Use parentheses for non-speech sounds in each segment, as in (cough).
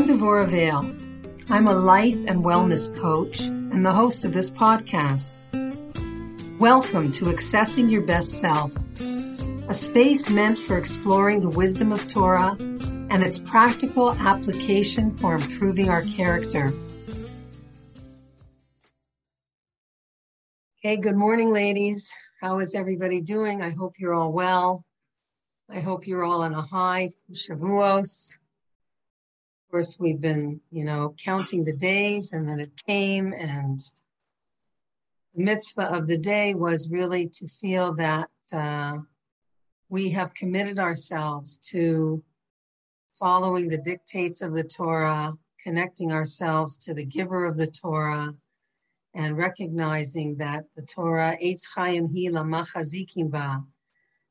I'm Devorah Vale. I'm a life and wellness coach and the host of this podcast. Welcome to Accessing Your Best Self, a space meant for exploring the wisdom of Torah and its practical application for improving our character. Hey, good morning, ladies. How is everybody doing? I hope you're all well. I hope you're all on a high Shavuos. Of course, we've been, you know, counting the days and then it came and the mitzvah of the day was really to feel that uh, we have committed ourselves to following the dictates of the Torah, connecting ourselves to the giver of the Torah, and recognizing that the Torah, Eitz Chaim Hila Machazikim Ba,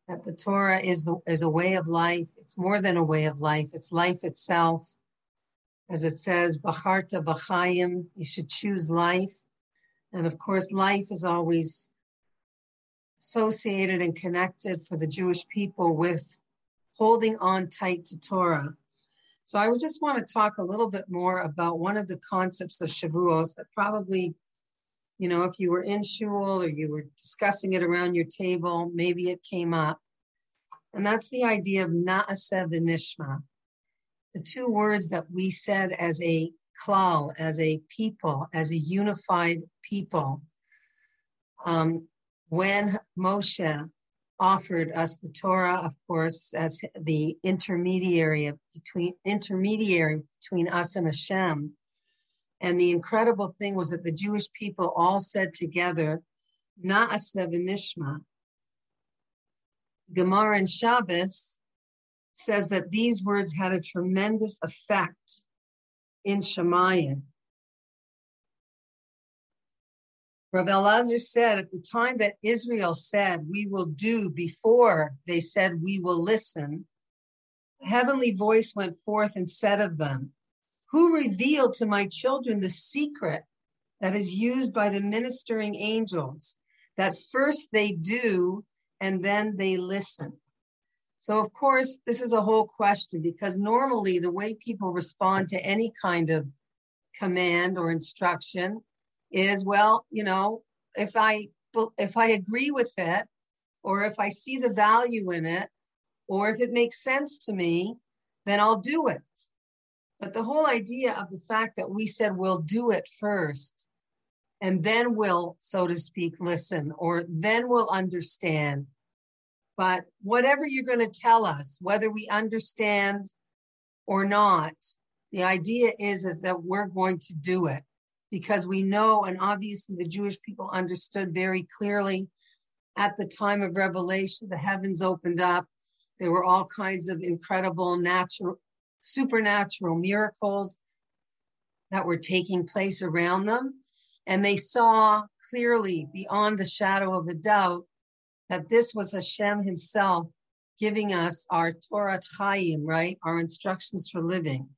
that the Torah is, the, is a way of life. It's more than a way of life, it's life itself. As it says, Bacharta Bachayim, you should choose life. And of course, life is always associated and connected for the Jewish people with holding on tight to Torah. So I would just want to talk a little bit more about one of the concepts of Shavuos that probably, you know, if you were in shul or you were discussing it around your table, maybe it came up. And that's the idea of Na'aseh v'nishma. The two words that we said as a klal, as a people, as a unified people. Um, when Moshe offered us the Torah, of course, as the intermediary between intermediary between us and Hashem. And the incredible thing was that the Jewish people all said together, Na'aseh v'nishma. Gemara and Shabbos says that these words had a tremendous effect in Shemayim. Rav Elazar said at the time that Israel said, We will do before they said, We will listen, a heavenly voice went forth and said of them, Who revealed to my children the secret that is used by the ministering angels, that first they do and then they listen? So, of course, this is a whole question because normally the way people respond to any kind of command or instruction is well, you know, if I if I agree with it, or if I see the value in it, or if it makes sense to me, then I'll do it. But the whole idea of the fact that we said we'll do it first, and then we'll, so to speak, listen, or then we'll understand. But whatever you're going to tell us, whether we understand or not, the idea is, is that we're going to do it because we know, and obviously the Jewish people understood very clearly at the time of Revelation, the heavens opened up. There were all kinds of incredible natural, supernatural miracles that were taking place around them. And they saw clearly beyond the shadow of a doubt that this was Hashem himself giving us our Torah Chaim, right? Our instructions for living.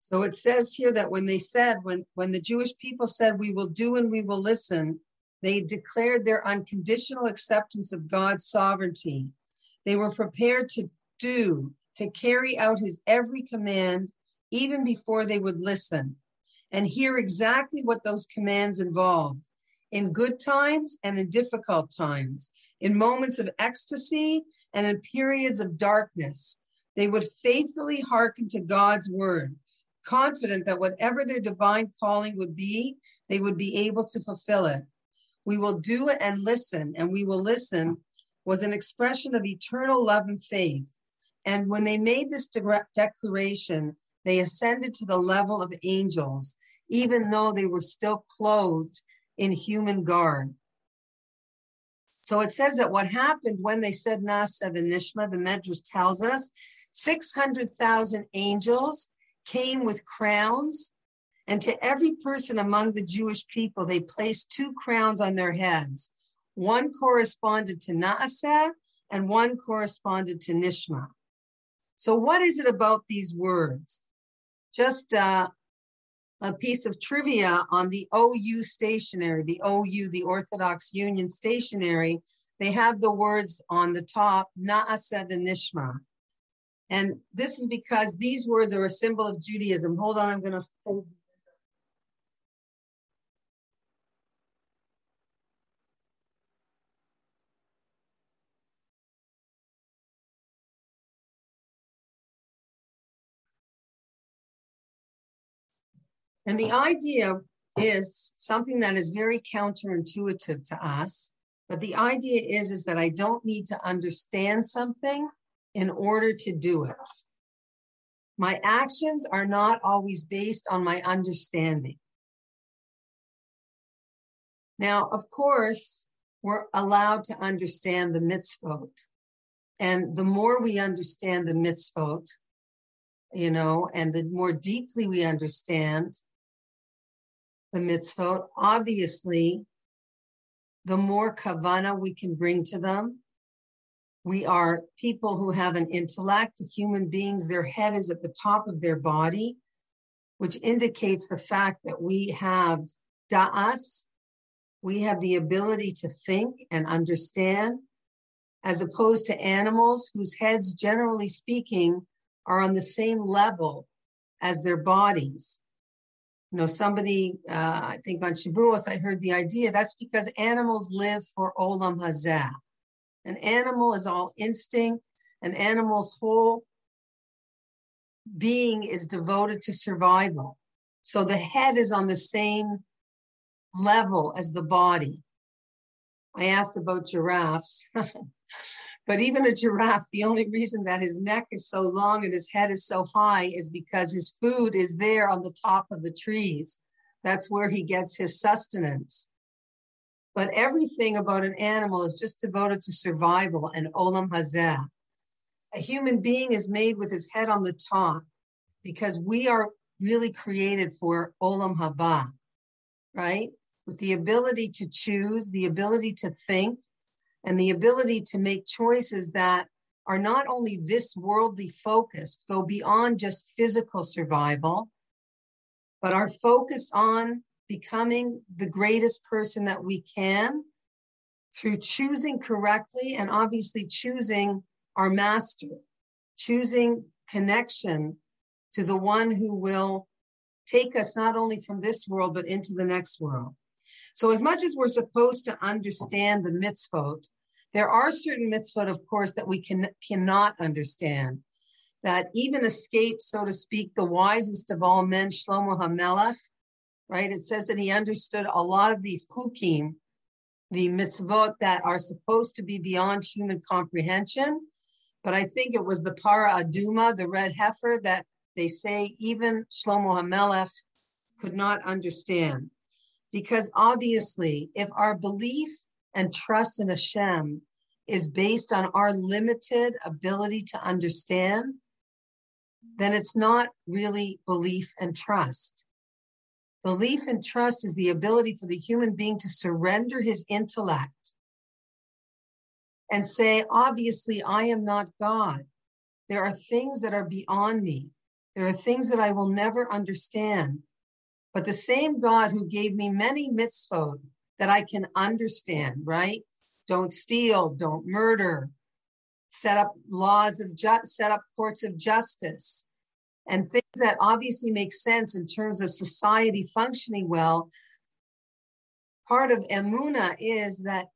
So it says here that when they said, when, when the Jewish people said, we will do and we will listen, they declared their unconditional acceptance of God's sovereignty. They were prepared to do, to carry out his every command, even before they would listen and hear exactly what those commands involved in good times and in difficult times, in moments of ecstasy and in periods of darkness. They would faithfully hearken to God's word confident that whatever their divine calling would be, they would be able to fulfill it. We will do it and listen, and we will listen was an expression of eternal love and faith. And when they made this de- declaration, they ascended to the level of angels, even though they were still clothed in human garb. So it says that what happened when they said Nasav and Nishma, the Medrash tells us, 600,000 angels came with crowns, and to every person among the Jewish people, they placed two crowns on their heads. One corresponded to Naaseh, and one corresponded to Nishma. So, what is it about these words? Just uh, a piece of trivia on the OU stationery, the OU, the Orthodox Union stationery, they have the words on the top, Naaseh and Nishma. And this is because these words are a symbol of Judaism. Hold on, I'm going to. And the idea is something that is very counterintuitive to us. But the idea is, is that I don't need to understand something in order to do it. My actions are not always based on my understanding. Now, of course, we're allowed to understand the mitzvot. And the more we understand the mitzvot, you know, and the more deeply we understand the mitzvot, obviously, the more kavana we can bring to them. We are people who have an intellect, human beings, their head is at the top of their body, which indicates the fact that we have da'as, we have the ability to think and understand, as opposed to animals whose heads, generally speaking, are on the same level as their bodies you know, somebody, uh, I think on Shavuos, I heard the idea that's because animals live for Olam Hazeh. An animal is all instinct, an animal's whole being is devoted to survival. So the head is on the same level as the body. I asked about giraffes. (laughs) But even a giraffe, the only reason that his neck is so long and his head is so high is because his food is there on the top of the trees. That's where he gets his sustenance. But everything about an animal is just devoted to survival and olam hazeh. A human being is made with his head on the top because we are really created for olam haba, right? With the ability to choose, the ability to think, and the ability to make choices that are not only this worldly focused, go beyond just physical survival, but are focused on becoming the greatest person that we can through choosing correctly and obviously choosing our master, choosing connection to the one who will take us not only from this world, but into the next world. So, as much as we're supposed to understand the mitzvot, there are certain mitzvot, of course, that we can cannot understand. That even escape, so to speak, the wisest of all men, Shlomo HaMelech, right? It says that he understood a lot of the chukim, the mitzvot that are supposed to be beyond human comprehension. But I think it was the para aduma, the red heifer, that they say even Shlomo HaMelech could not understand. Because obviously, if our belief and trust in Hashem is based on our limited ability to understand, then it's not really belief and trust. Belief and trust is the ability for the human being to surrender his intellect and say, obviously, I am not God. There are things that are beyond me. There are things that I will never understand. But the same God who gave me many mitzvot that I can understand, right? Don't steal, don't murder, set up laws of ju- set up courts of justice, and things that obviously make sense in terms of society functioning well. Part of emuna is that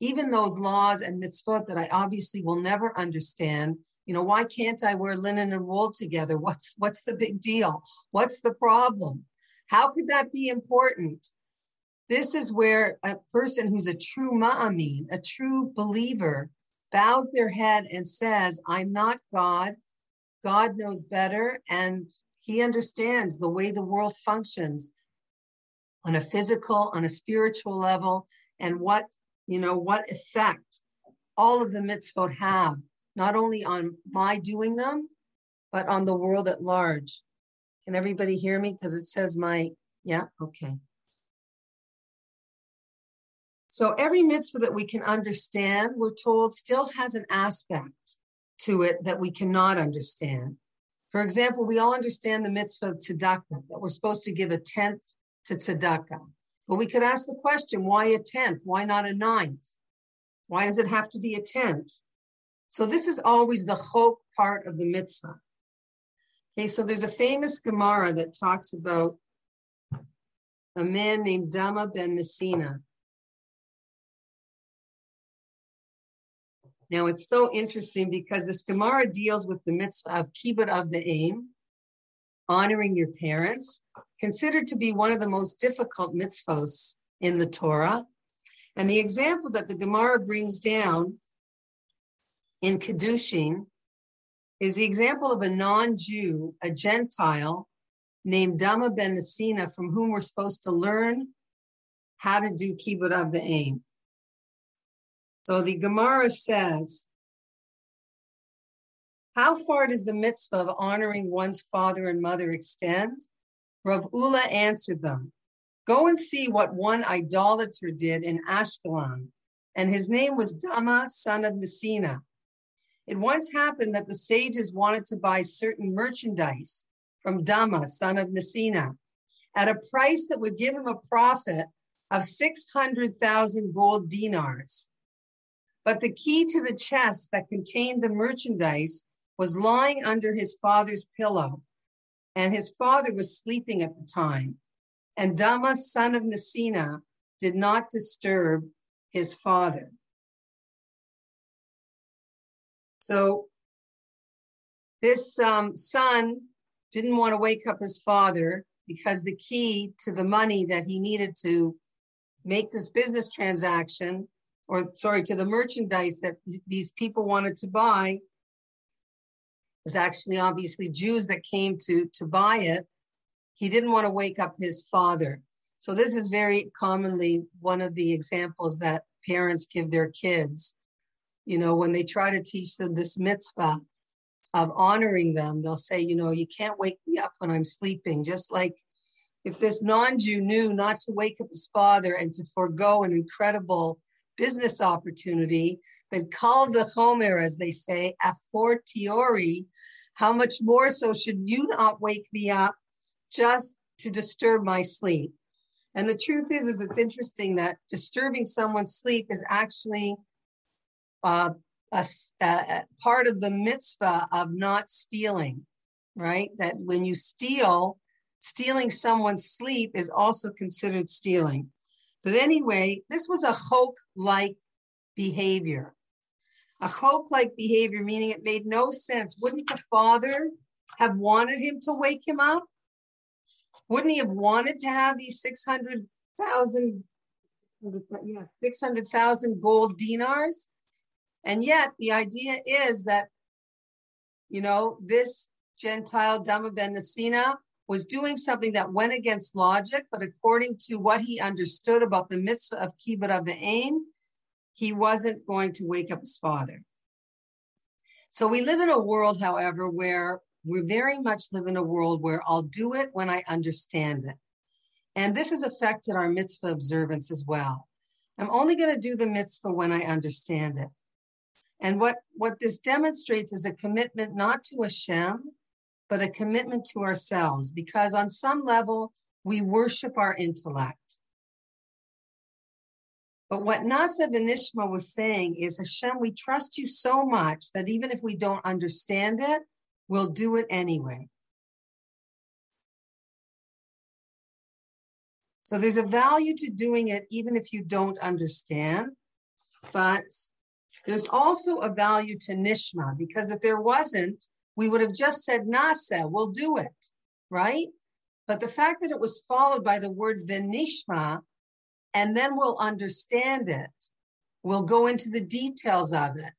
even those laws and mitzvot that I obviously will never understand, you know, why can't I wear linen and wool together? What's what's the big deal? What's the problem? How could that be important? This is where a person who's a true ma'amin, a true believer, bows their head and says, I'm not God. God knows better, and he understands the way the world functions on a physical, on a spiritual level, and what, you know, what effect all of the mitzvot have, not only on my doing them, but on the world at large. Can everybody hear me? Because it says my, yeah, okay. So every mitzvah that we can understand, we're told, still has an aspect to it that we cannot understand. For example, we all understand the mitzvah of tzedakah, that we're supposed to give a tenth to tzedakah. But we could ask the question, why a tenth? Why not a ninth? Why does it have to be a tenth? So this is always the chok part of the mitzvah. Okay, so there's a famous Gemara that talks about a man named Dama ben Nasina. Now it's so interesting because this Gemara deals with the mitzvah of kibbud av v'em, honoring your parents, considered to be one of the most difficult mitzvahs in the Torah. And the example that the Gemara brings down in Kedushin is the example of a non-Jew, a Gentile, named Dama ben Nasina, from whom we're supposed to learn how to do kibbud av v'em. So the Gemara says, how far does the mitzvah of honoring one's father and mother extend? Rav Ula answered them, go and see what one idolater did in Ashkelon, and his name was Dama, son of Nasina. It once happened that the sages wanted to buy certain merchandise from Dama, son of Nasina, at a price that would give him a profit of 600,000 gold dinars. But the key to the chest that contained the merchandise was lying under his father's pillow, and his father was sleeping at the time. And Dama, son of Nasina, did not disturb his father. So this um, son didn't want to wake up his father because the key to the money that he needed to make this business transaction or sorry, to the merchandise that these people wanted to buy was actually obviously Jews that came to, to buy it. He didn't want to wake up his father. So this is very commonly one of the examples that parents give their kids. You know, when they try to teach them this mitzvah of honoring them, they'll say, you know, you can't wake me up when I'm sleeping. Just like if this non-Jew knew not to wake up his father and to forego an incredible business opportunity, then kal vachomer, as they say, a fortiori, how much more so should you not wake me up just to disturb my sleep? And the truth is, is it's interesting that disturbing someone's sleep is actually uh, a, a part of the mitzvah of not stealing, right? That when you steal, stealing someone's sleep is also considered stealing. But anyway, this was a chok like behavior. A chok like behavior, meaning it made no sense. Wouldn't the father have wanted him to wake him up? Wouldn't he have wanted to have these 600,000 yeah, 600,000 gold dinars? And yet the idea is that, you know, this Gentile Dama ben Nasina was doing something that went against logic, but according to what he understood about the mitzvah of kibbud av v'em, he wasn't going to wake up his father. So we live in a world, however, where we very much live in a world where I'll do it when I understand it. And this has affected our mitzvah observance as well. I'm only going to do the mitzvah when I understand it. And what, what this demonstrates is a commitment not to Hashem, but a commitment to ourselves because on some level we worship our intellect. But what Na'aseh v'nishma was saying is Hashem, we trust you so much that even if we don't understand it, we'll do it anyway. So there's a value to doing it even if you don't understand, but there's also a value to Nishma because if there wasn't, we would have just said nasa, we'll do it, right? But the fact that it was followed by the word venishma, and then we'll understand it. We'll go into the details of it.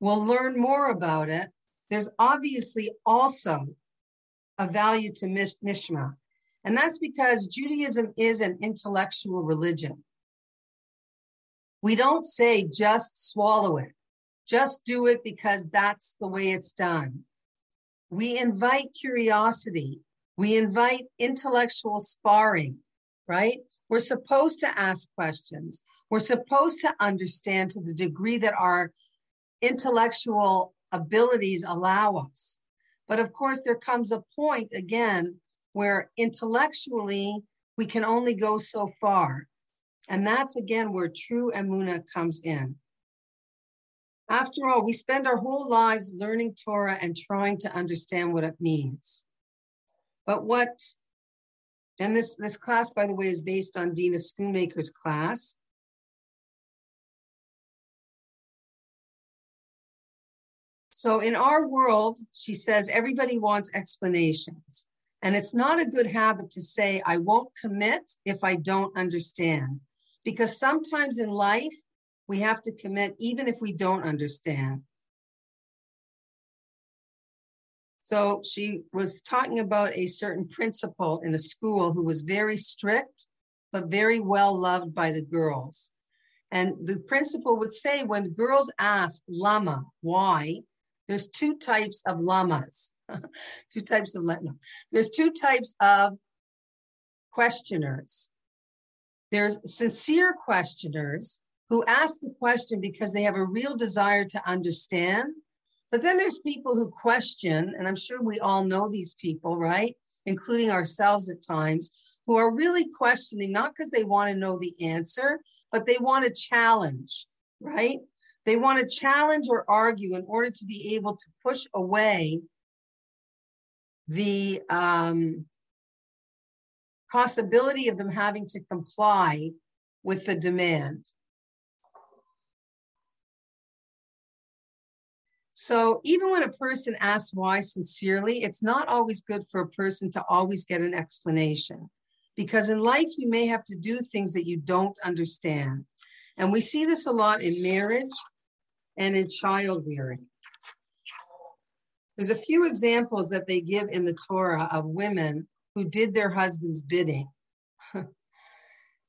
We'll learn more about it. There's obviously also a value to nishma. And that's because Judaism is an intellectual religion. We don't say just swallow it, just do it because that's the way it's done. We invite curiosity. We invite intellectual sparring, right? We're supposed to ask questions. We're supposed to understand to the degree that our intellectual abilities allow us. But of course, there comes a point again where intellectually we can only go so far. And that's again where true emuna comes in. After all, we spend our whole lives learning Torah and trying to understand what it means. But what, and this, this class, by the way, is based on Dina Schoonmaker's class. So in our world, she says, everybody wants explanations. And it's not a good habit to say, I won't commit if I don't understand. Because sometimes in life, we have to commit even if we don't understand. So she was talking about a certain principal in a school who was very strict, but very well loved by the girls. And the principal would say when girls ask lama, why, there's two types of lamas, (laughs) two types of, no, there's two types of questioners. There's sincere questioners who ask the question because they have a real desire to understand. But then there's people who question, and I'm sure we all know these people, right? Including ourselves at times, who are really questioning, not because they want to know the answer, but they want to challenge, right? They want to challenge or argue in order to be able to push away the um, possibility of them having to comply with the demand. So even when a person asks why sincerely, it's not always good for a person to always get an explanation. Because in life, you may have to do things that you don't understand. And we see this a lot in marriage and in child rearing. There's a few examples that they give in the Torah of women who did their husband's bidding.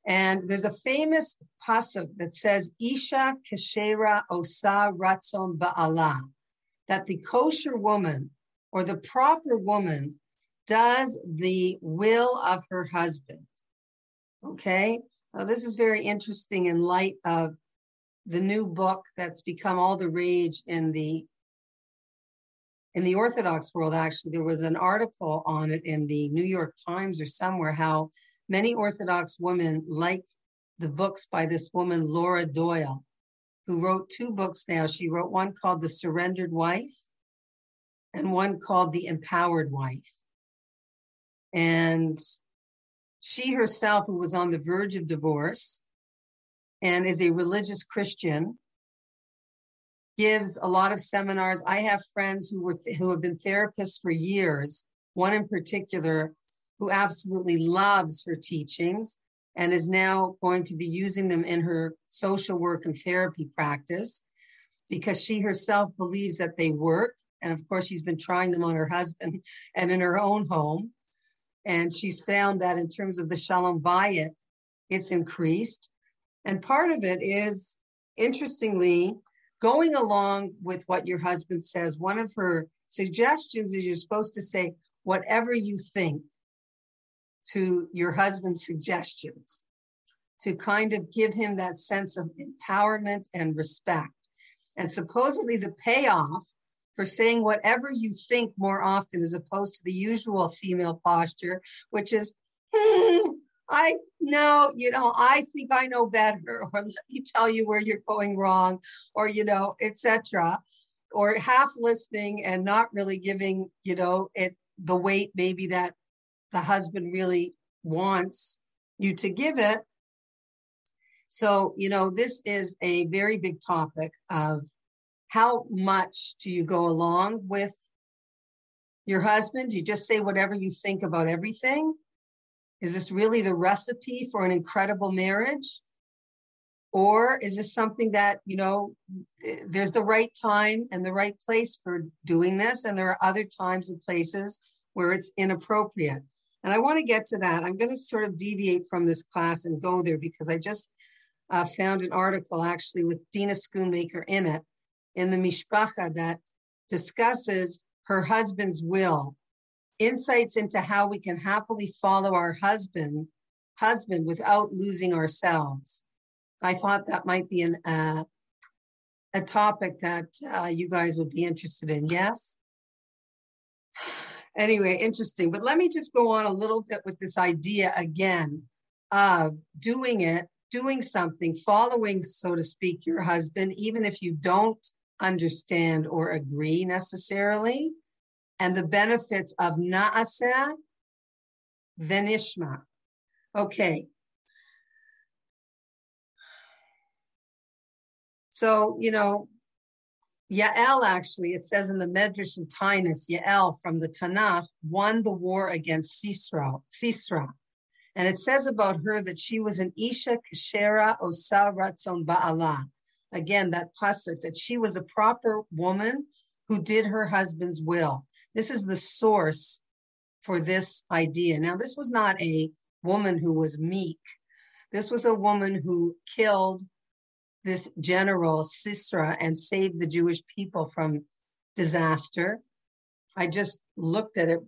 and there's a famous pasuk that says, Isha keshera osa ratzon ba'ala that the kosher woman or the proper woman does the will of her husband. Okay. Now, this is very interesting in light of the new book that's become all the rage in the in the Orthodox world. Actually, there was an article on it in the New York Times or somewhere how many Orthodox women like the books by this woman Laura Doyle, who wrote two books now. She wrote one called The Surrendered Wife and one called The Empowered Wife. And she herself, who was on the verge of divorce and is a religious Christian, gives a lot of seminars. I have friends who were th- who have been therapists for years. One in particular who absolutely loves her teachings and is now going to be using them in her social work and therapy practice because she herself believes that they work. And of course, she's been trying them on her husband (laughs) and in her own home. And she's found that in terms of the shalom bayit, it's increased. And part of it is, interestingly, going along with what your husband says. One of her suggestions is you're supposed to say, whatever you think to your husband's suggestions to kind of give him that sense of empowerment and respect. And supposedly the payoff for saying whatever you think more often as opposed to the usual female posture, which is, hmm, I know, you know, I think I know better, or (laughs) let me tell you where you're going wrong, or, you know, etc. Or half listening and not really giving, you know, it the weight maybe that the husband really wants you to give it. So, you know, this is a very big topic of how much do you go along with your husband? Do you just say whatever you think about everything? Is this really the recipe for an incredible marriage? Or is this something that, you know, there's the right time and the right place for doing this, and there are other times and places where it's inappropriate. And I want to get to that. I'm going to sort of deviate from this class and go there because I just uh, found an article actually with Dina Schoonmaker in it in the Mishpacha that discusses her husband's will, insights into how we can happily follow our husband husband without losing ourselves. I thought that might be an uh, a topic that uh, you guys would be interested in. Yes (sighs) anyway, interesting. But let me just go on a little bit with this idea again of doing it, doing something, following, so to speak, your husband, even if you don't understand or agree necessarily. And the benefits of naaseh, venishma. Okay. So, you know, Yael actually, it says in the Medrash and Taanis, Yael from the Tanakh won the war against Sisra. Sisra. And it says about her that she was an Isha Kashera Osa Ratzon Ba'ala. Again, that pasuk, that she was a proper woman who did her husband's will. This is the source for this idea. Now, this was not a woman who was meek. This was a woman who killed this general Sisra and saved the Jewish people from disaster. I just looked at it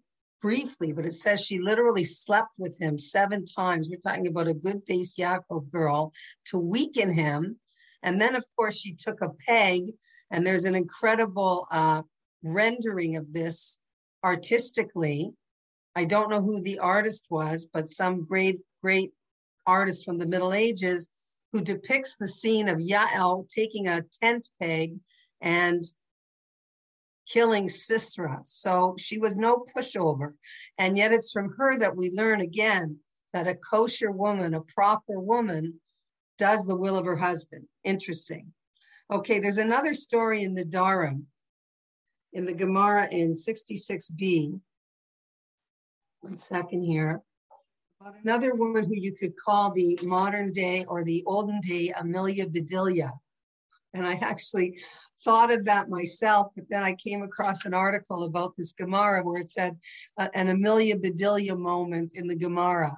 briefly, but it says she literally slept with him seven times. We're talking about a good Bais Yaakov girl to weaken him. And then, of course, she took a peg, and there's an incredible uh, rendering of this artistically. I don't know who the artist was, but some great, great artist from the Middle Ages who depicts the scene of Yael taking a tent peg and killing Sisera. So she was no pushover. And yet it's from her that we learn again that a kosher woman, a proper woman, does the will of her husband. Interesting. Okay, there's another story in Nedarim, in the Gemara in 66b. One second here. About another woman who you could call the modern day or the olden day Amelia Bedelia. And I actually thought of that myself, but then I came across an article about this Gemara where it said uh, an Amelia Bedelia moment in the Gemara.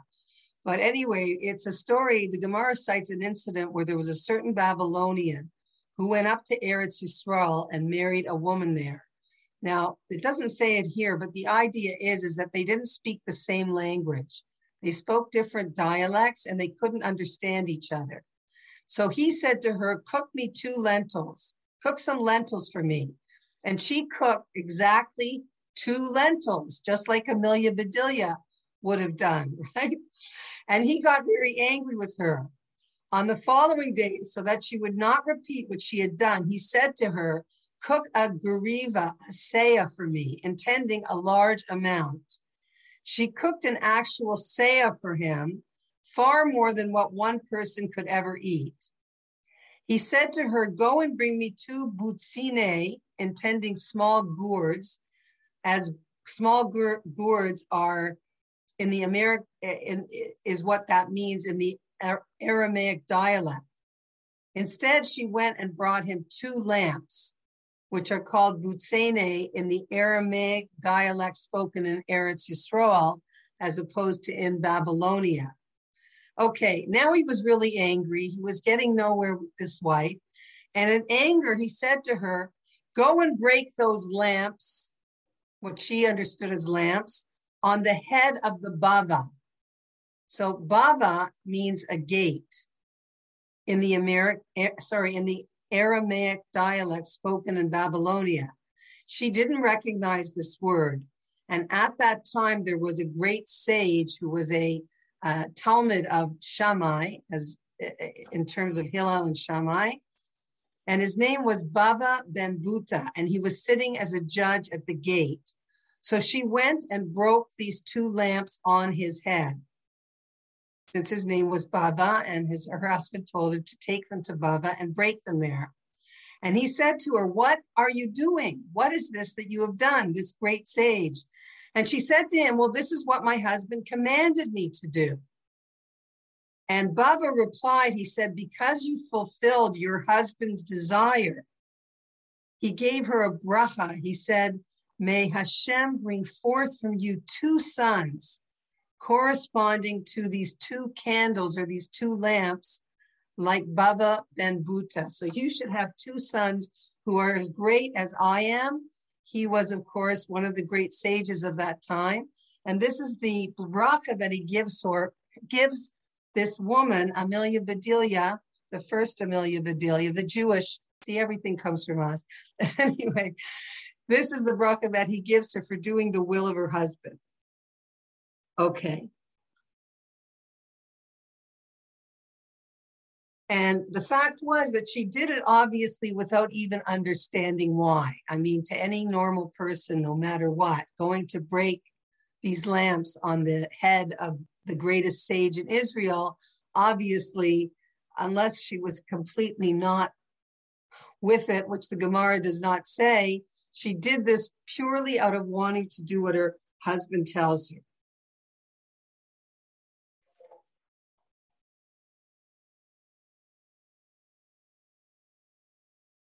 But anyway, it's a story. The Gemara cites an incident where there was a certain Babylonian who went up to Eretz Yisrael and married a woman there. Now, it doesn't say it here, but the idea is, is that they didn't speak the same language. They spoke different dialects and they couldn't understand each other. So he said to her, Cook me two lentils, cook some lentils for me. And she cooked exactly two lentils, just like Amelia Bedelia would have done, (laughs) right? And he got very angry with her. On the following day, so that she would not repeat what she had done, he said to her, Cook a gariva, a saya for me, intending a large amount. She cooked an actual saya for him, far more than what one person could ever eat. He said to her, Go and bring me two butsine, intending small gourds, as small gourds are in the American is what that means in the Aramaic dialect. Instead, she went and brought him two lamps, which are called butsene in the Aramaic dialect spoken in Eretz Yisrael, as opposed to in Babylonia. Okay, now he was really angry. He was getting nowhere with this wife. And in anger, he said to her, Go and break those lamps, what she understood as lamps, on the head of the bava. So bava means a gate in the Ameri- eh, sorry, in the Aramaic dialect spoken in Babylonia. She didn't recognize this word. And at that time, there was a great sage who was a uh, talmid of Shammai, as in terms of Hillel and Shammai. And his name was Bava ben Buta, and he was sitting as a judge at the gate. So she went and broke these two lamps on his head. Since his name was Baba, and his her husband told her to take them to Baba and break them there. And he said to her, What are you doing? What is this that you have done, this great sage? And she said to him, Well, this is what my husband commanded me to do. And Bava replied, He said, Because you fulfilled your husband's desire, he gave her a bracha. He said, May Hashem bring forth from you two sons corresponding to these two candles or these two lamps, like Bava ben Buta. So you should have two sons who are as great as I am he was, of course, one of the great sages of that time. And this is the bracha that he gives or gives this woman, Amelia Bedelia, the first Amelia Bedelia, the Jewish. See, everything comes from us. (laughs) anyway, this is the bracha that he gives her for doing the will of her husband. Okay. And the fact was that she did it obviously without even understanding why. I mean, to any normal person, no matter what, going to break these lamps on the head of the greatest sage in Israel, obviously, unless she was completely not with it, which the Gemara does not say, she did this purely out of wanting to do what her husband tells her.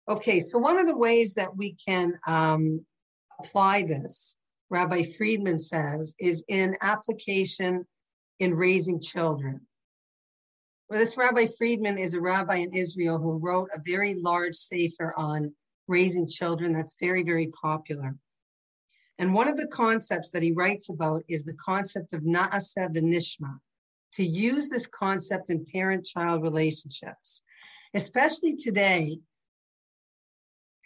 Okay, so one of the ways that we can um, apply this, Rabbi Friedman says, is in application in raising children. Well, this Rabbi Friedman is a rabbi in Israel who wrote a very large sefer on raising children that's very, very popular. And one of the concepts that he writes about is the concept of na'aseh v'nishma, to use this concept in parent-child relationships. Especially today,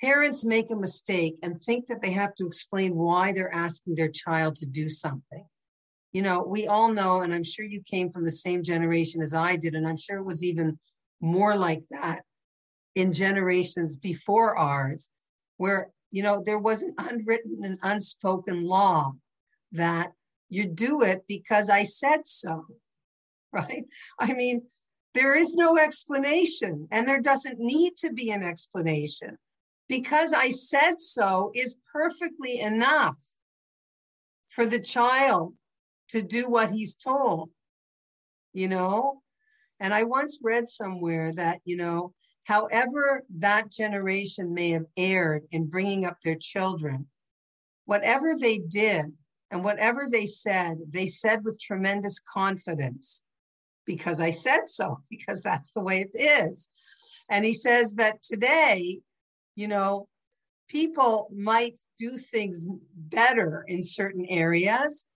parents make a mistake and think that they have to explain why they're asking their child to do something. You know, we all know, and I'm sure you came from the same generation as I did, and I'm sure it was even more like that in generations before ours, where, you know, there was an unwritten and unspoken law that you do it because I said so, (laughs) right? I mean, there is no explanation, and there doesn't need to be an explanation because I said so is perfectly enough for the child to do what he's told, you know? And I once read somewhere that, you know, however that generation may have erred in bringing up their children, whatever they did and whatever they said, they said with tremendous confidence because I said so, (laughs) because that's the way it is. And he says that today, you know, people might do things better in certain areas,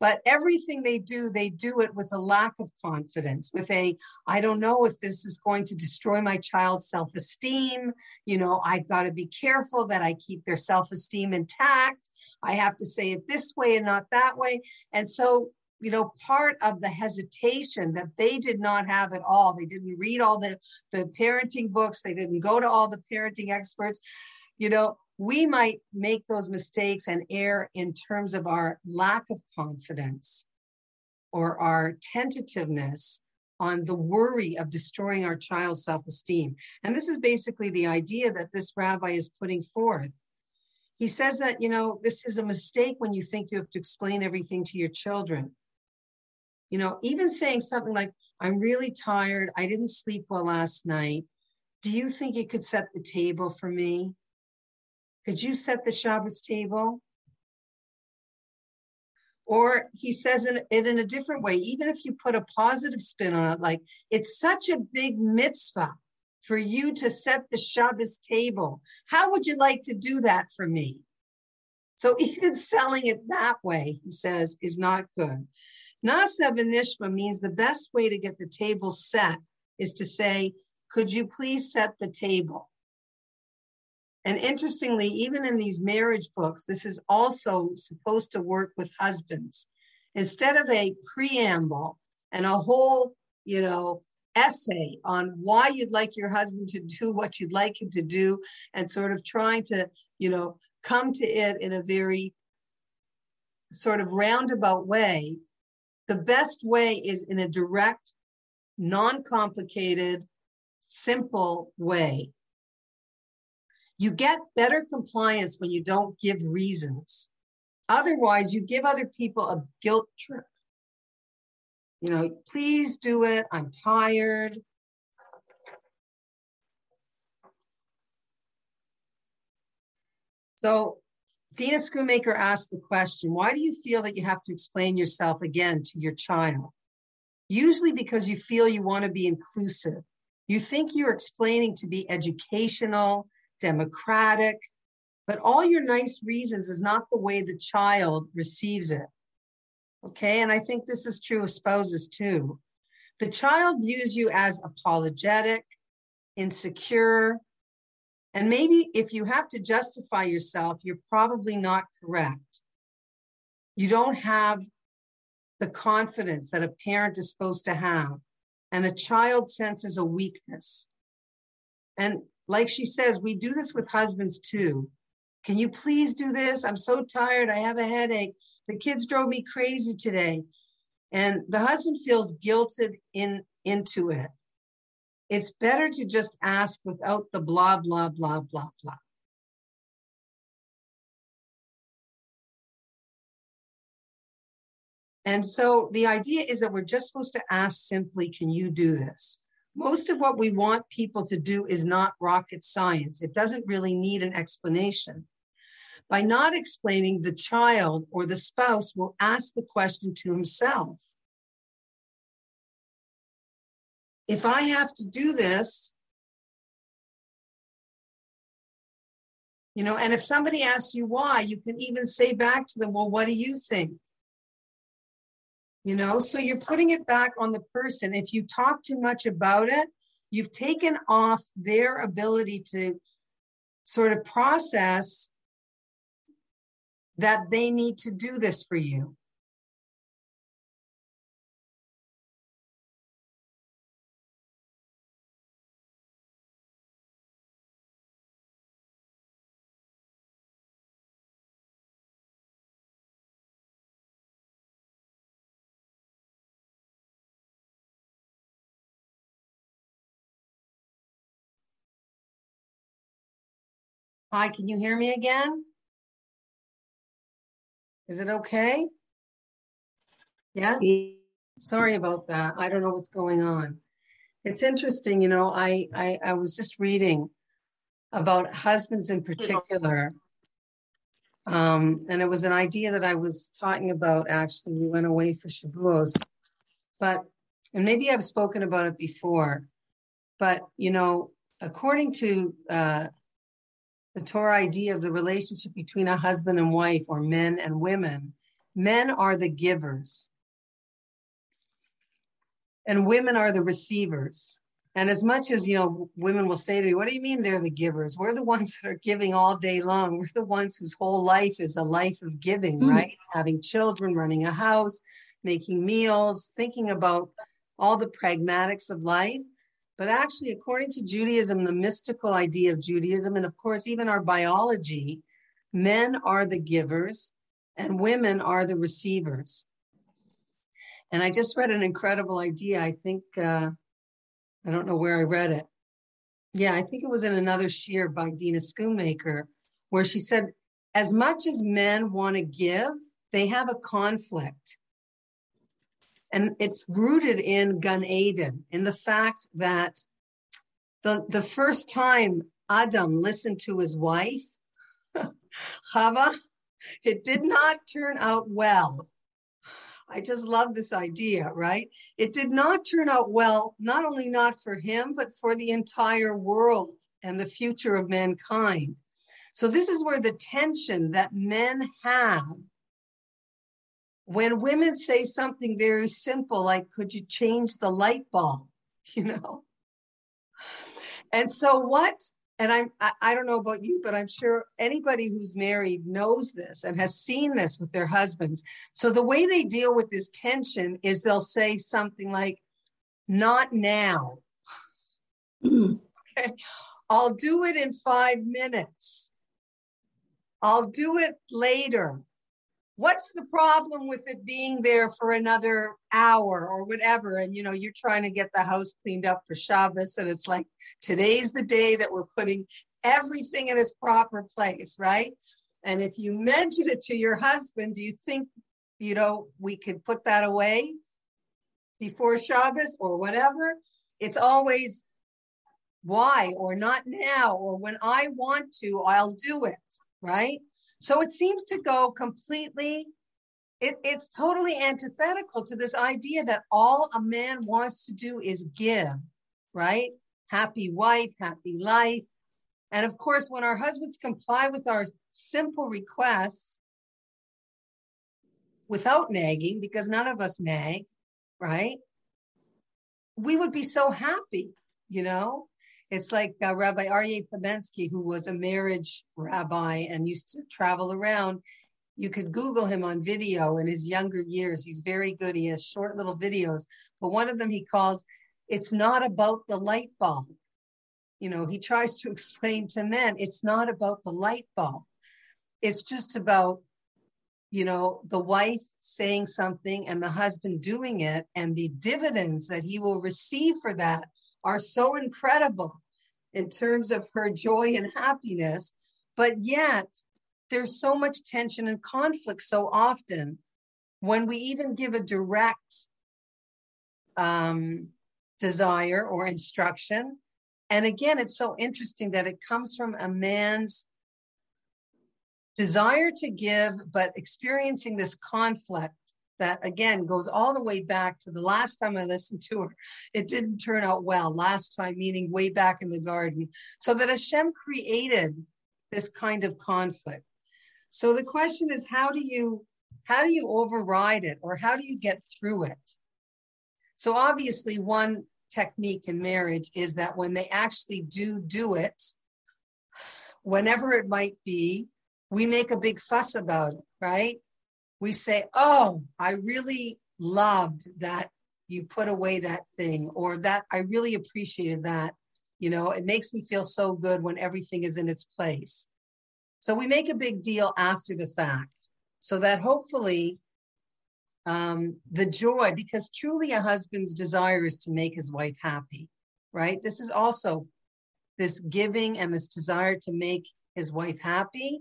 but everything they do, they do it with a lack of confidence, with a, I don't know if this is going to destroy my child's self esteem. You know, I've got to be careful that I keep their self esteem intact. I have to say it this way and not that way. And so you know part of the hesitation that they did not have at all they didn't read all the the parenting books they didn't go to all the parenting experts you know we might make those mistakes and err in terms of our lack of confidence or our tentativeness on the worry of destroying our child's self esteem. And this is basically the idea that this rabbi is putting forth. He says that, you know, this is a mistake when you think you have to explain everything to your children. You know, even saying something like, I'm really tired. I didn't sleep well last night. Do you think you could set the table for me? Could you set the Shabbos table? Or he says it in a different way, even if you put a positive spin on it, like it's such a big mitzvah for you to set the Shabbos table. How would you like to do that for me? So (laughs) even selling it that way, he says, is not good. Na'aseh v'nishma means the best way to get the table set is to say, could you please set the table? And interestingly, even in these marriage books, this is also supposed to work with husbands. Instead of a preamble and a whole, you know, essay on why you'd like your husband to do what you'd like him to do, and sort of trying to, you know, come to it in a very sort of roundabout way, the best way is in a direct, non complicated, simple way you get better compliance when you don't give reasons. Otherwise, you give other people a guilt trip. You know, please do it. I'm tired. So Dina Schoonmaker asked the question, why do you feel that you have to explain yourself again to your child? Usually because you feel you want to be inclusive. You think you're explaining to be educational, democratic, but all your nice reasons is not the way the child receives it. Okay, and I think this is true of spouses too. The child views you as apologetic, insecure, and maybe if you have to justify yourself, you're probably not correct. You don't have the confidence that a parent is supposed to have. and a child senses a weakness. And like she says, we do this with husbands too. Can you please do this? I'm so tired. I have a headache. The kids drove me crazy today. And the husband feels guilted in into it. It's better to just ask without the blah, blah, blah, blah, blah. And so the idea is that we're just supposed to ask simply, can you do this? Most of what we want people to do is not rocket science. It doesn't really need an explanation. By not explaining, the child or the spouse will ask the question to himself. If I have to do this, you know, and if somebody asks you why, you can even say back to them, well, what do you think? You know, so you're putting it back on the person. If you talk too much about it, you've taken off their ability to sort of process that they need to do this for you. Hi, can you hear me again? Is it okay? Yes? Sorry about that. I don't know what's going on. It's interesting, you know, I, I, I was just reading about husbands in particular. Um, and it was an idea that I was talking about actually. We went away for Shavuos. But, and maybe I've spoken about it before, but, you know, according to uh, the Torah idea of the relationship between a husband and wife or men and women. Men are the givers and women are the receivers. And as much as, you know, women will say to me, what do you mean they're the givers? We're the (laughs) ones that are giving all day long. We're the ones whose whole life is a life of giving, mm. right? Having children, running a house, making meals, thinking about all the pragmatics of life. But actually, according to Judaism, the mystical idea of Judaism, and of course, even our biology, men are the givers and women are the receivers. And I just read an incredible idea. I think, uh, I don't know where I read it. Yeah, I think it was in another shiur by Dina Schoonmaker, where she said, as much as men want to give, they have a conflict and it's rooted in Gan Eden, in the fact that the, the first time Adam listened to his wife, (laughs) Chava, it did not turn out well. I just love this idea, right? It did not turn out well, not only not for him, but for the entire world and the future of mankind. So, this is where the tension that men have when women say something very simple like could you change the light bulb? (laughs) You know? And so what and i'm I, I, don't know about you but i'm sure anybody who's married knows this and has seen this with their husbands. So the way they deal with this tension is they'll say something like not now. Mm. (laughs) Okay. I'll do it in five minutes. I'll do it later what's the problem with it being there for another hour or whatever? And you know, you're trying to get the house cleaned up for Shabbos, and it's like today's the day that we're putting everything in its proper place, right? And if you mention it to your husband, do you think, you know, we could put that away before Shabbos or whatever? It's always why or not now or when I want to, I'll do it, right? So it seems to go completely, it, it's totally antithetical to this idea that all a man wants to do is give, right? Happy wife, happy life. And of course, when our husbands comply with our simple requests without nagging, because none of us nag, right? We would be so happy, you know? It's like uh, Rabbi Aryeh Pamensky, who was a marriage rabbi and used to travel around. You could Google him on video in his younger years. He's very good. He has short little videos, but one of them he calls It's not about the light bulb. You know, he tries to (laughs) explain to men it's not about the light bulb. It's just about, you know, the wife saying something and the husband doing it, and the dividends that he will receive for that are so incredible in terms of her joy and happiness. But yet, there's so much tension and conflict so often when we even give a direct um, desire or instruction. And again, it's so interesting that it comes from a man's desire to give, but experiencing this conflict that again goes all the way back to the last time I listened to her. It didn't turn out well last time, meaning way back in the garden. So that Hashem created this kind of conflict. So the question is, how do you how do you override it or how do you get through it? So obviously, one technique in marriage is that when they actually do do it, whenever it might be, we make a big fuss about it, right? We say, Oh, I really loved that you put away that thing, or that I really appreciated that. You know, it makes me feel so good when everything is in its place. So we make a big deal after the fact so that hopefully um, the joy, because truly a husband's desire is to make his wife happy, right? This is also this giving and this desire to make his wife happy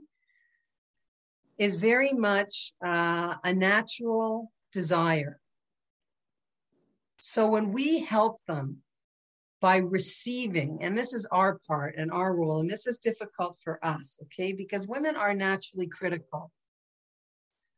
is very much uh, a natural desire. So when we help them by receiving, and this is our part and our role, and this is difficult for us, okay, because women are naturally critical.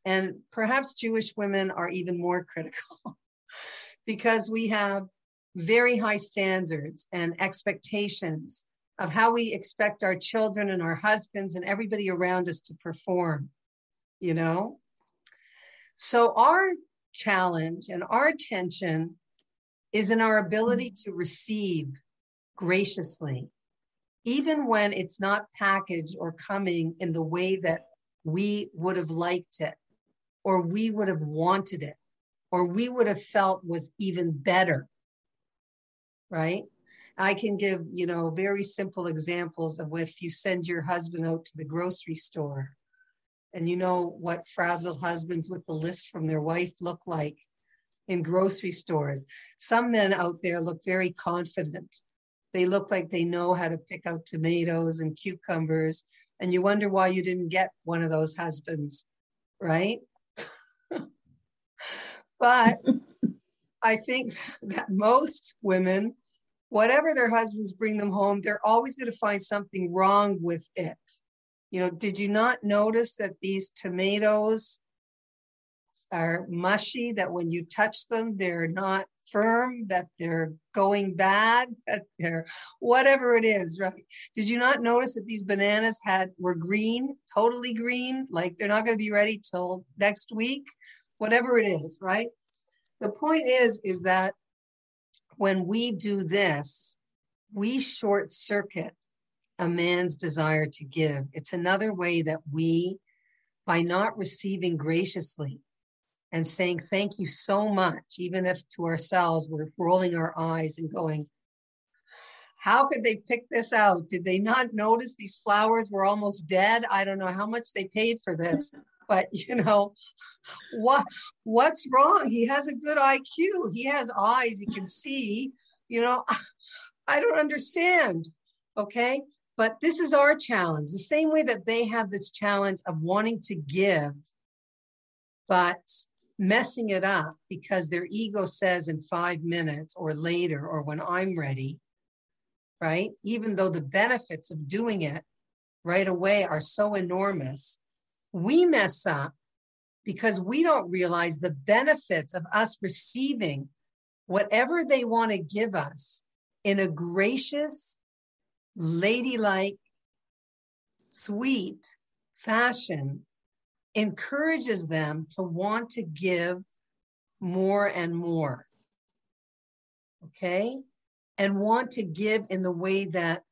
And perhaps Jewish women are even more critical (laughs) because we have very high standards and expectations of how we expect our children and our husbands and everybody around us to perform, you know? So our challenge and our tension is in our ability to receive graciously, even when it's not packaged or coming in the way that we would have liked it or we would have wanted it or we would have felt was even better right i can give you know very simple examples of if you send your husband out to the grocery store and you know what frazzled husbands with the list from their wife look like in grocery stores. Some men out there look very confident. They look like they know how to pick out tomatoes and cucumbers. And you wonder why you didn't get one of those husbands right? (laughs) But (laughs) I think that most women, whatever their husbands bring them home, they're always going to find something wrong with it. You know, did you not notice that these tomatoes are mushy, that when you touch them, they're not firm, that they're going bad, (laughs) that they're whatever it is, right? Did you not notice that these bananas had were green, totally green, like they're not going to be ready till next week? whatever it is, right? The point is, is that when we do this, we short circuit a man's desire to give. It's another way that we, by not receiving graciously and saying thank you so much, even if to ourselves we're rolling our eyes and going, how could they pick this out? Did they not notice these flowers were almost dead? I don't know how much they paid for this (laughs) but you know what what's wrong he has a good iq he has eyes he can see you know i don't understand okay but this is our challenge the same way that they have this challenge of wanting to give but messing it up because their ego says in five minutes or later or when i'm ready right? Even though the benefits of doing it right away are so enormous we mess up because we don't realize the benefits of us receiving whatever they want to give us in a gracious, ladylike, sweet fashion encourages them to want to give more and more. Okay? And want to give in the way that,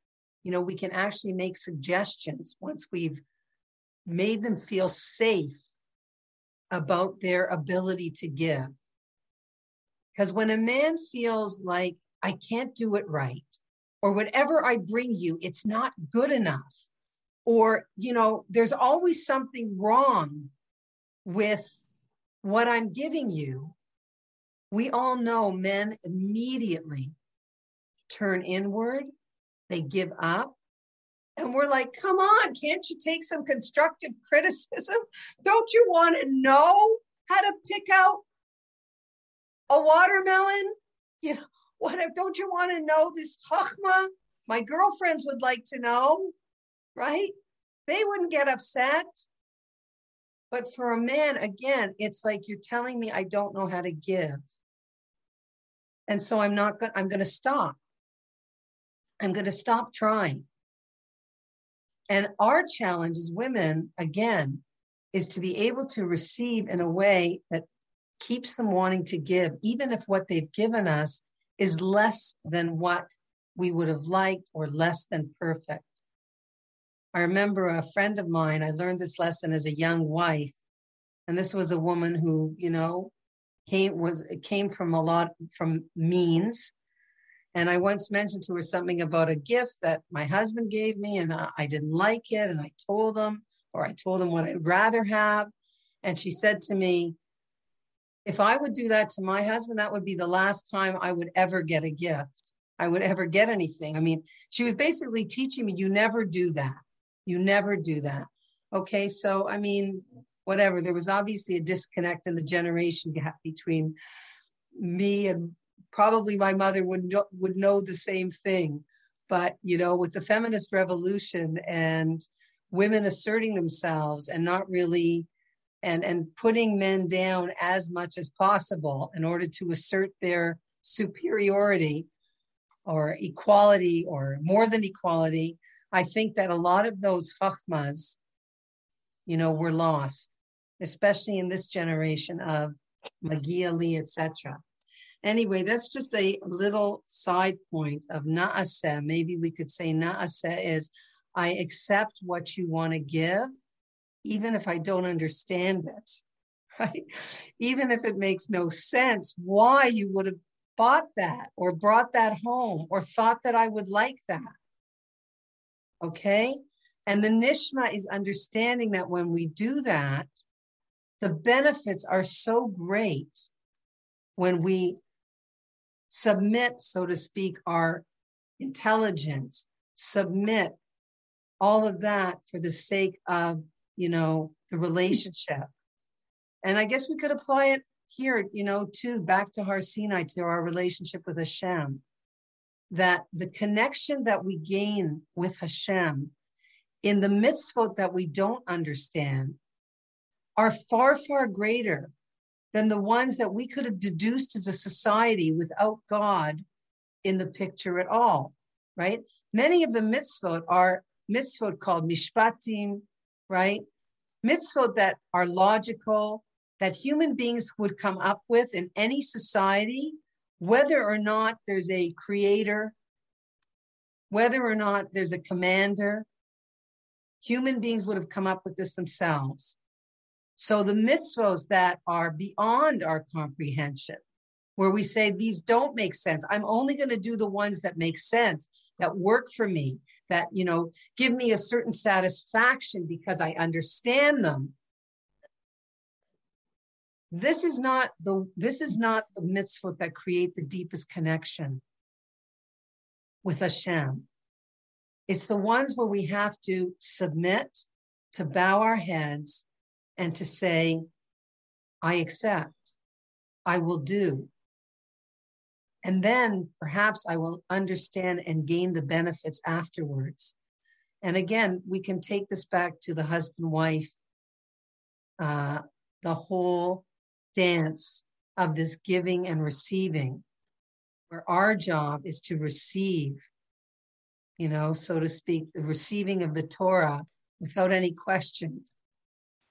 you know, we can actually make suggestions once we've made them feel safe about their ability to give. Because when a man feels like I can't do it right. Or whatever I bring you, it's not good enough. Or, you know, there's always something wrong with what I'm giving you. We all know men immediately turn inward, they give up. And we're like, come on, can't you take some constructive (laughs) criticism? Don't you want to know how to pick out a watermelon? You know, what if, don't you want to know this chachma? My girlfriends would like to know, right? They wouldn't get upset. But for a man, again, it's like you're telling me I don't know how to give. And so I'm not going to, I'm going to stop. I'm going to stop trying. And our challenge as women, again, is to be able to receive in a way that keeps them wanting to give, even if what they've given us is less than what we would have liked or less than perfect. I remember a friend of mine, I learned this lesson as a young wife. And this was a woman who, you know, came was came from a lot from means. And I once mentioned to her something about a gift that my husband gave me, and I, I didn't like it. And I told him, or I told him what I'd rather have. And she said to me, if I would do that to my husband, that would be the last time I would ever get a gift. I would ever get anything. I mean, she was basically teaching me, you never do that. You never do that. Okay. So, I mean, whatever. There was obviously a disconnect in the generation gap between me and probably my mother would know, would know the same thing. But, you know, with the feminist revolution and women asserting themselves and not really and and putting men down as much as possible in order to assert their superiority or equality or more than equality i think that a lot of those chachmas you know were lost especially in this generation of magia li etc anyway that's just a little side point of na'aseh. Maybe we could say na'aseh is i accept what you want to give even if I don't understand it, (laughs) right? Even if it makes no sense why you would have bought that or brought that home or thought that I would like that. Okay? And the Nishma is understanding that when we do that, the benefits are so great when we submit, so to speak, our intelligence, submit all of that for the sake of you know, the relationship. And I guess we could apply it here, you know, too, back to Har Sinai, to our relationship with Hashem. That the connection that we gain with Hashem in the mitzvot that we don't understand are far, far greater than the ones that we could have deduced as a society without God in the picture at all, right? Many of the mitzvot are mitzvot called mishpatim, right? Mitzvot that are logical, that human beings would come up with in any society, whether or not there's a creator, whether or not there's a commander, human beings would have come up with this themselves. So the mitzvos that are beyond our comprehension, where we say these don't make sense, I'm only going to do the ones that make sense, that work for me, that you know give me a certain satisfaction because i understand them this is not the this is not the mitzvot that create the deepest connection with Hashem. It's the ones where we have to submit, to bow our heads, and to say, I accept, I will do. And then perhaps I will understand and gain the benefits afterwards. And again, we can take this back to the husband wife, uh, the whole dance of this giving and receiving, where our job is to receive, you know, so to speak, the receiving of the Torah without any questions,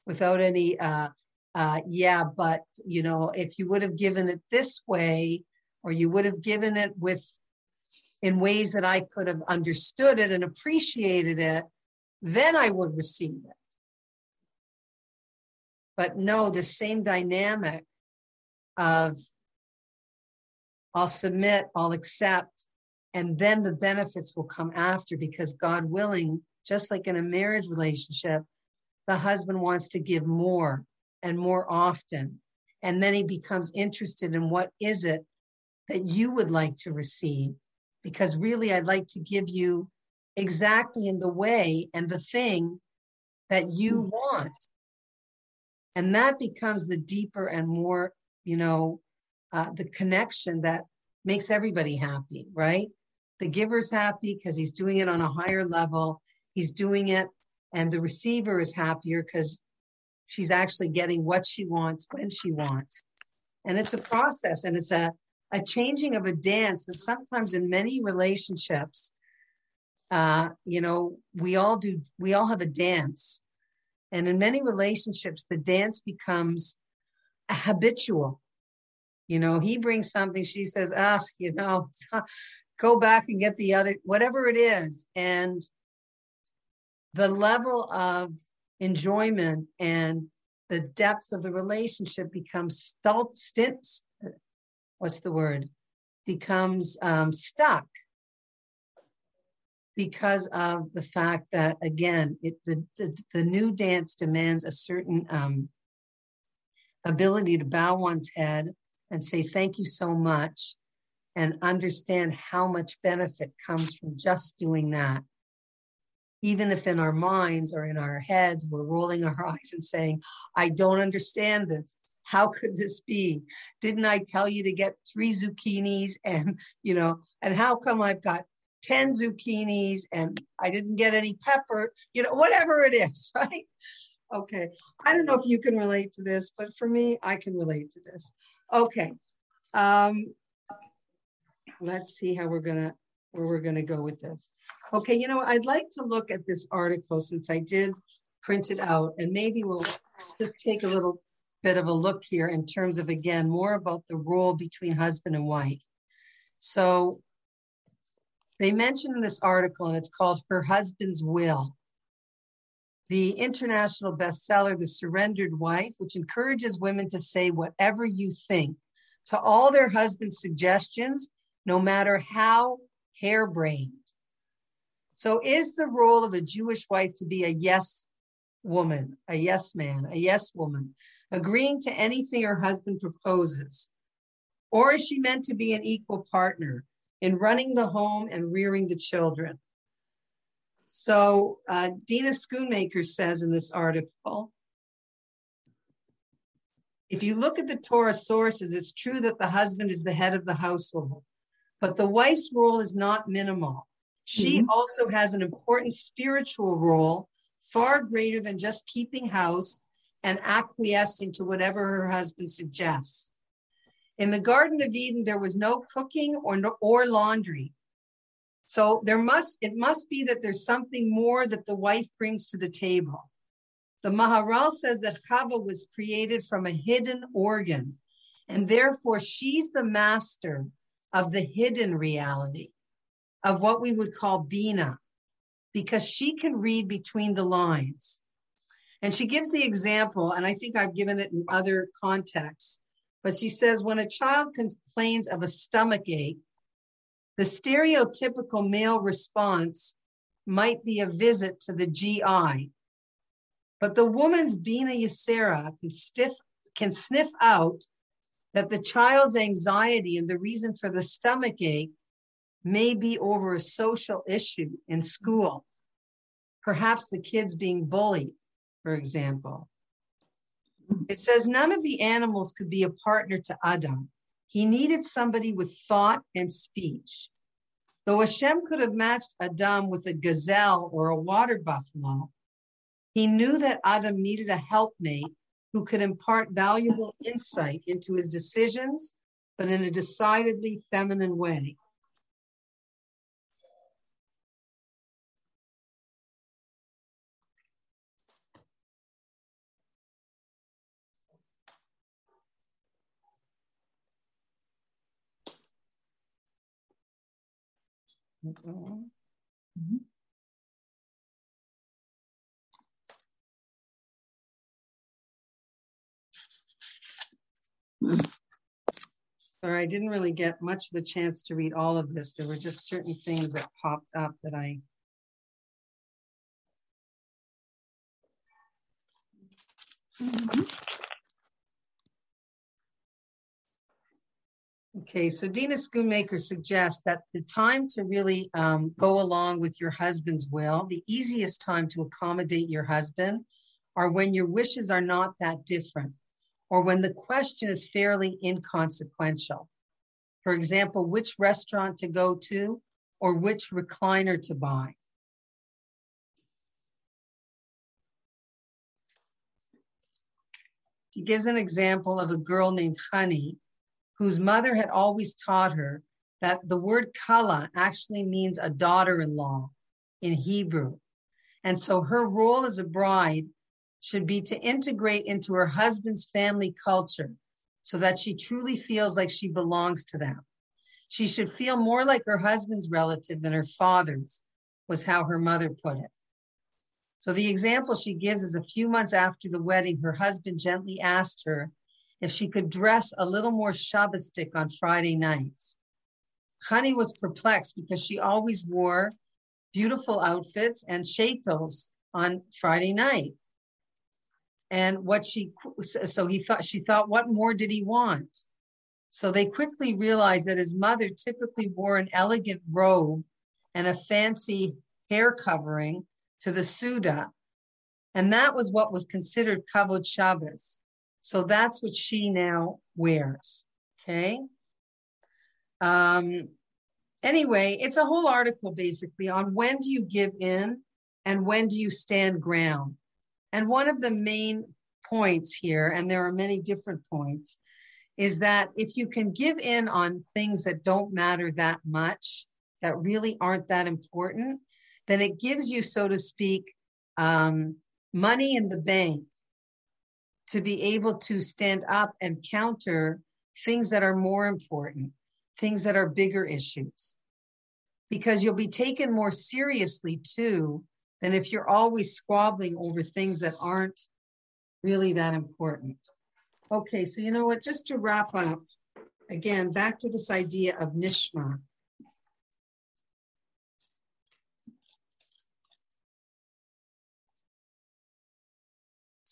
without any, uh, uh, yeah, but, you know, if you would have given it this way, or you would have given it with in ways that I could have understood it and appreciated it, then I would receive it. But no, the same dynamic of I'll submit, I'll accept, and then the benefits will come after because God willing, just like in a marriage relationship, the husband wants to give more and more often. And then he becomes interested in what is it that you would like to receive? Because really, I'd like to give you exactly in the way and the thing that you hmm. want. And that becomes the deeper and more, you know, uh, the connection that makes everybody happy, right? The giver's happy because he's doing it on a higher level. He's doing it, and the receiver is happier because she's actually getting what she wants when she wants. And it's a process and it's a, a changing of a dance that sometimes in many relationships, uh, you know, we all do, we all have a dance. And in many relationships, the dance becomes habitual. You know, he brings something, she says, ah, you know, (laughs) go back and get the other, whatever it is. And the level of enjoyment and the depth of the relationship becomes stult, stint, what's the word? Becomes um, stuck because of the fact that again, it, the, the, the new dance demands a certain um, ability to bow one's head and say thank you so much and understand how much benefit comes from just doing that even if in our minds or in our heads we're rolling our (laughs) eyes and saying, I don't understand this. How could this be? Didn't I tell you to get three zucchinis and, you know, and how come I've got 10 zucchinis and I didn't get any pepper, you know, whatever it is, (laughs) right? Okay. I don't know if you can relate to this, but for me, I can relate to this. Okay. Um, let's see how we're going to, where we're going to go with this. Okay, you know, I'd like to look at this article since I did print it out, and maybe we'll just take a little bit of a look here in terms of, again, more about the role between husband and wife. So they mention in this article, and it's called Her Husband's Will. The international bestseller, The Surrendered Wife, which encourages women to say whatever you think to all their husband's suggestions, no matter how harebrained. So, is the role of a Jewish wife to be a yes woman, a yes man, a yes woman, agreeing to anything her husband proposes? Or is she meant to be an equal partner in running the home and rearing the children? So, uh, Dina Schoonmaker says in this article if you look at the Torah sources, it's true that the husband is the head of the household, but the wife's role is not minimal. She mm-hmm. also has an important spiritual role, far greater than just keeping house and acquiescing to whatever her husband suggests. In the Garden of Eden, there was no cooking or, or laundry. So there must it must be that there's something more that the wife brings to the table. The Maharal says that Chava was created from a hidden organ, and therefore she's the master of the hidden reality of what we would call Bina, because she can read between the lines. And she gives the example, and I think I've given it in other contexts, but she says when a child complains of a stomach ache, the stereotypical male response might be a visit to the GI. But the woman's Bina Yeseira can, stiff, can sniff out that the child's anxiety and the reason for the stomach ache may be over a social issue in school. Perhaps the kids being bullied, for example. It says none of the animals could be a partner to Adam. He needed somebody with thought and speech. Though Hashem could have matched Adam with a gazelle or a water buffalo, he knew that Adam needed a helpmate who could impart valuable insight into his decisions, but in a decidedly feminine way. Mm-hmm. Sorry, I didn't really get much of a chance to read all of this. There were just certain things that popped up that I Mm-hmm. Okay, so Dina Schoonmaker suggests that the time to really um, go along with your husband's will, the easiest time to accommodate your husband, are when your wishes are not that different, or when the question is fairly inconsequential. For example, which restaurant to go to, or which recliner to buy. She gives an example of a girl named Honey, whose mother had always taught her that the word kala actually means a daughter in law in Hebrew. And so her role as a bride should be to integrate into her husband's family culture so that she truly feels like she belongs to them. She should feel more like her husband's relative than her father's, was how her mother put it. So the example she gives is a few months after the wedding, her husband gently asked her if she could dress a little more Shabbosdik on Friday nights. Honey was perplexed because she always wore beautiful outfits and shaitels on Friday night. And what she, so he thought, she thought, what more did he want? So they quickly realized that his mother typically wore an elegant robe and a fancy hair covering to the Seuda. And that was what was considered Kavod Shabbos. So that's what she now wears. Okay. Um, anyway, it's a whole article basically on when do you give in and when do you stand ground. And one of the main points here, and there are many different points, is that if you can give in on things that don't matter that much, that really aren't that important, then it gives you, so to speak, um, money in the bank to be able to stand up and counter things that are more important, things that are bigger issues. Because you'll be taken more seriously too than if you're always squabbling over things that aren't really that important. Okay, so you know what? Just to wrap up, again, back to this idea of nishma.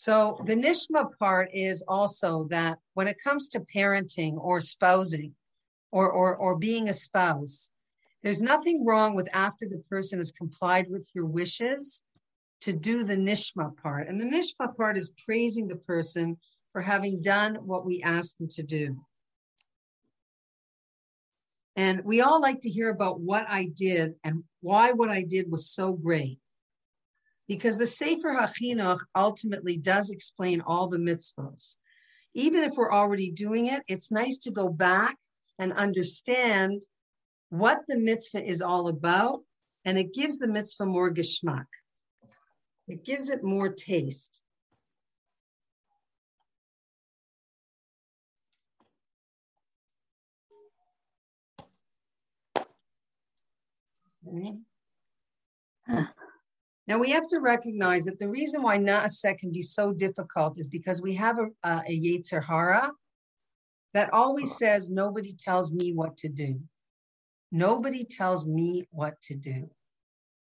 So the nishma part is also that when it comes to parenting or spousing or, or, or being a spouse, there's nothing wrong with after the person has complied with your wishes to do the nishma part. And the nishma part is praising the person for having done what we asked them to do. And we all like to hear about what I did and why what I did was so great because the Sefer HaChinuch ultimately does explain all the mitzvahs. Even if we're already doing it, it's nice to go back and understand what the mitzvah is all about, and it gives the mitzvah more geschmack. It gives it more taste. Okay. Huh. Now we have to recognize that the reason why Na'aseh can be so difficult is because we have a, a, a Yetzer Hara that always says, nobody tells me what to do. Nobody tells me what to do.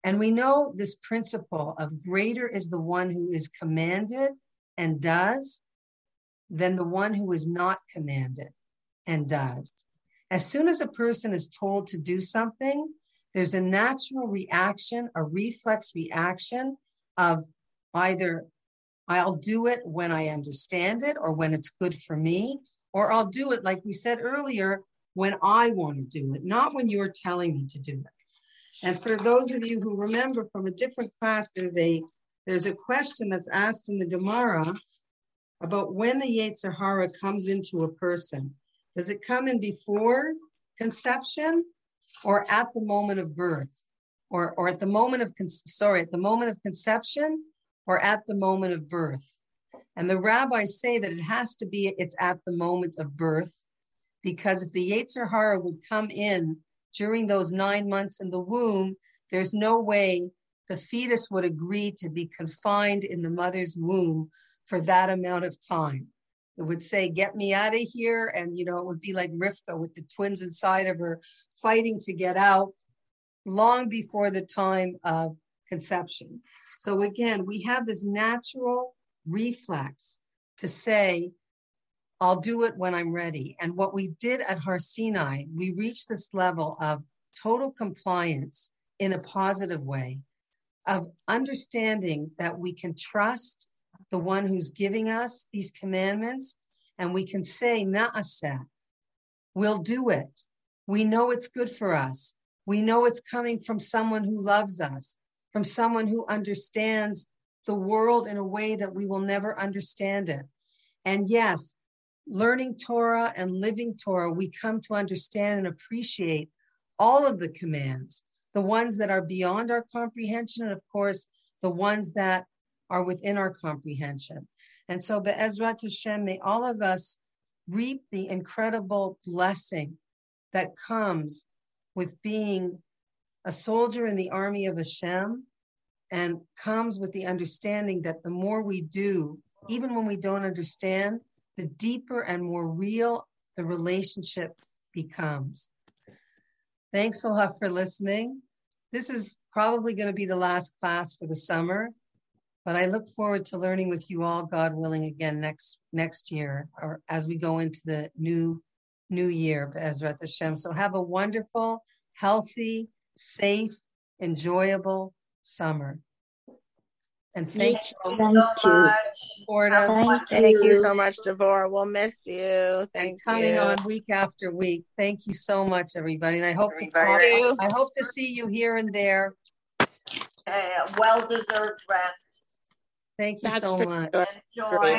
And we know this principle of greater is the one who is commanded and does than the one who is not commanded and does. As soon as a person is told to do something, there's a natural reaction, a reflex reaction of either I'll do it when I understand it or when it's good for me, or I'll do it, like we said earlier, when I want to do it, not when you're telling me to do it. And for those of you who remember from a different class, there's a there's a question that's asked in the Gemara about when the Yetzer Hara comes into a person. Does it come in before conception or at the moment of birth or, or at the moment of, con- sorry, at the moment of conception or at the moment of birth. And the rabbis say that it has to be, it's at the moment of birth, because if the Yetzer Hara would come in during those nine months in the womb, there's no way the fetus would agree to be confined in the mother's womb for that amount of time. It would say, Get me out of here. And, you know, it would be like Rivka with the twins inside of her fighting to get out long before the time of conception. So, again, we have this natural reflex to say, I'll do it when I'm ready. And what we did at Har Sinai, we reached this level of total compliance in a positive way, of understanding that we can trust the one who's giving us these commandments, and we can say, Na'aseh, we'll do it. We know it's good for us. We know it's coming from someone who loves us, from someone who understands the world in a way that we will never understand it. And yes, learning Torah and living Torah, we come to understand and appreciate all of the commands, the ones that are beyond our comprehension, and of course, the ones that are within our comprehension. And so, Be'ezrat Hashem, may all of us reap the incredible blessing that comes with being a soldier in the army of Hashem and comes with the understanding that the more we do, even when we don't understand, the deeper and more real the relationship becomes. Thanks a lot for listening. This is probably going to be the last class for the summer, but I look forward to learning with you all, God willing, again next next year or as we go into the new new year, Ezrat Hashem. So have a wonderful, healthy, safe, enjoyable summer. And thank you thank so you. much. Thank, Thank you you. so much, Devorah. We'll miss you. Thank coming you. on week after week. Thank you so much, everybody. And I hope to Thank. I hope to see you here and there. Uh, well deserved rest. Thank you That's so much. sure. Enjoy.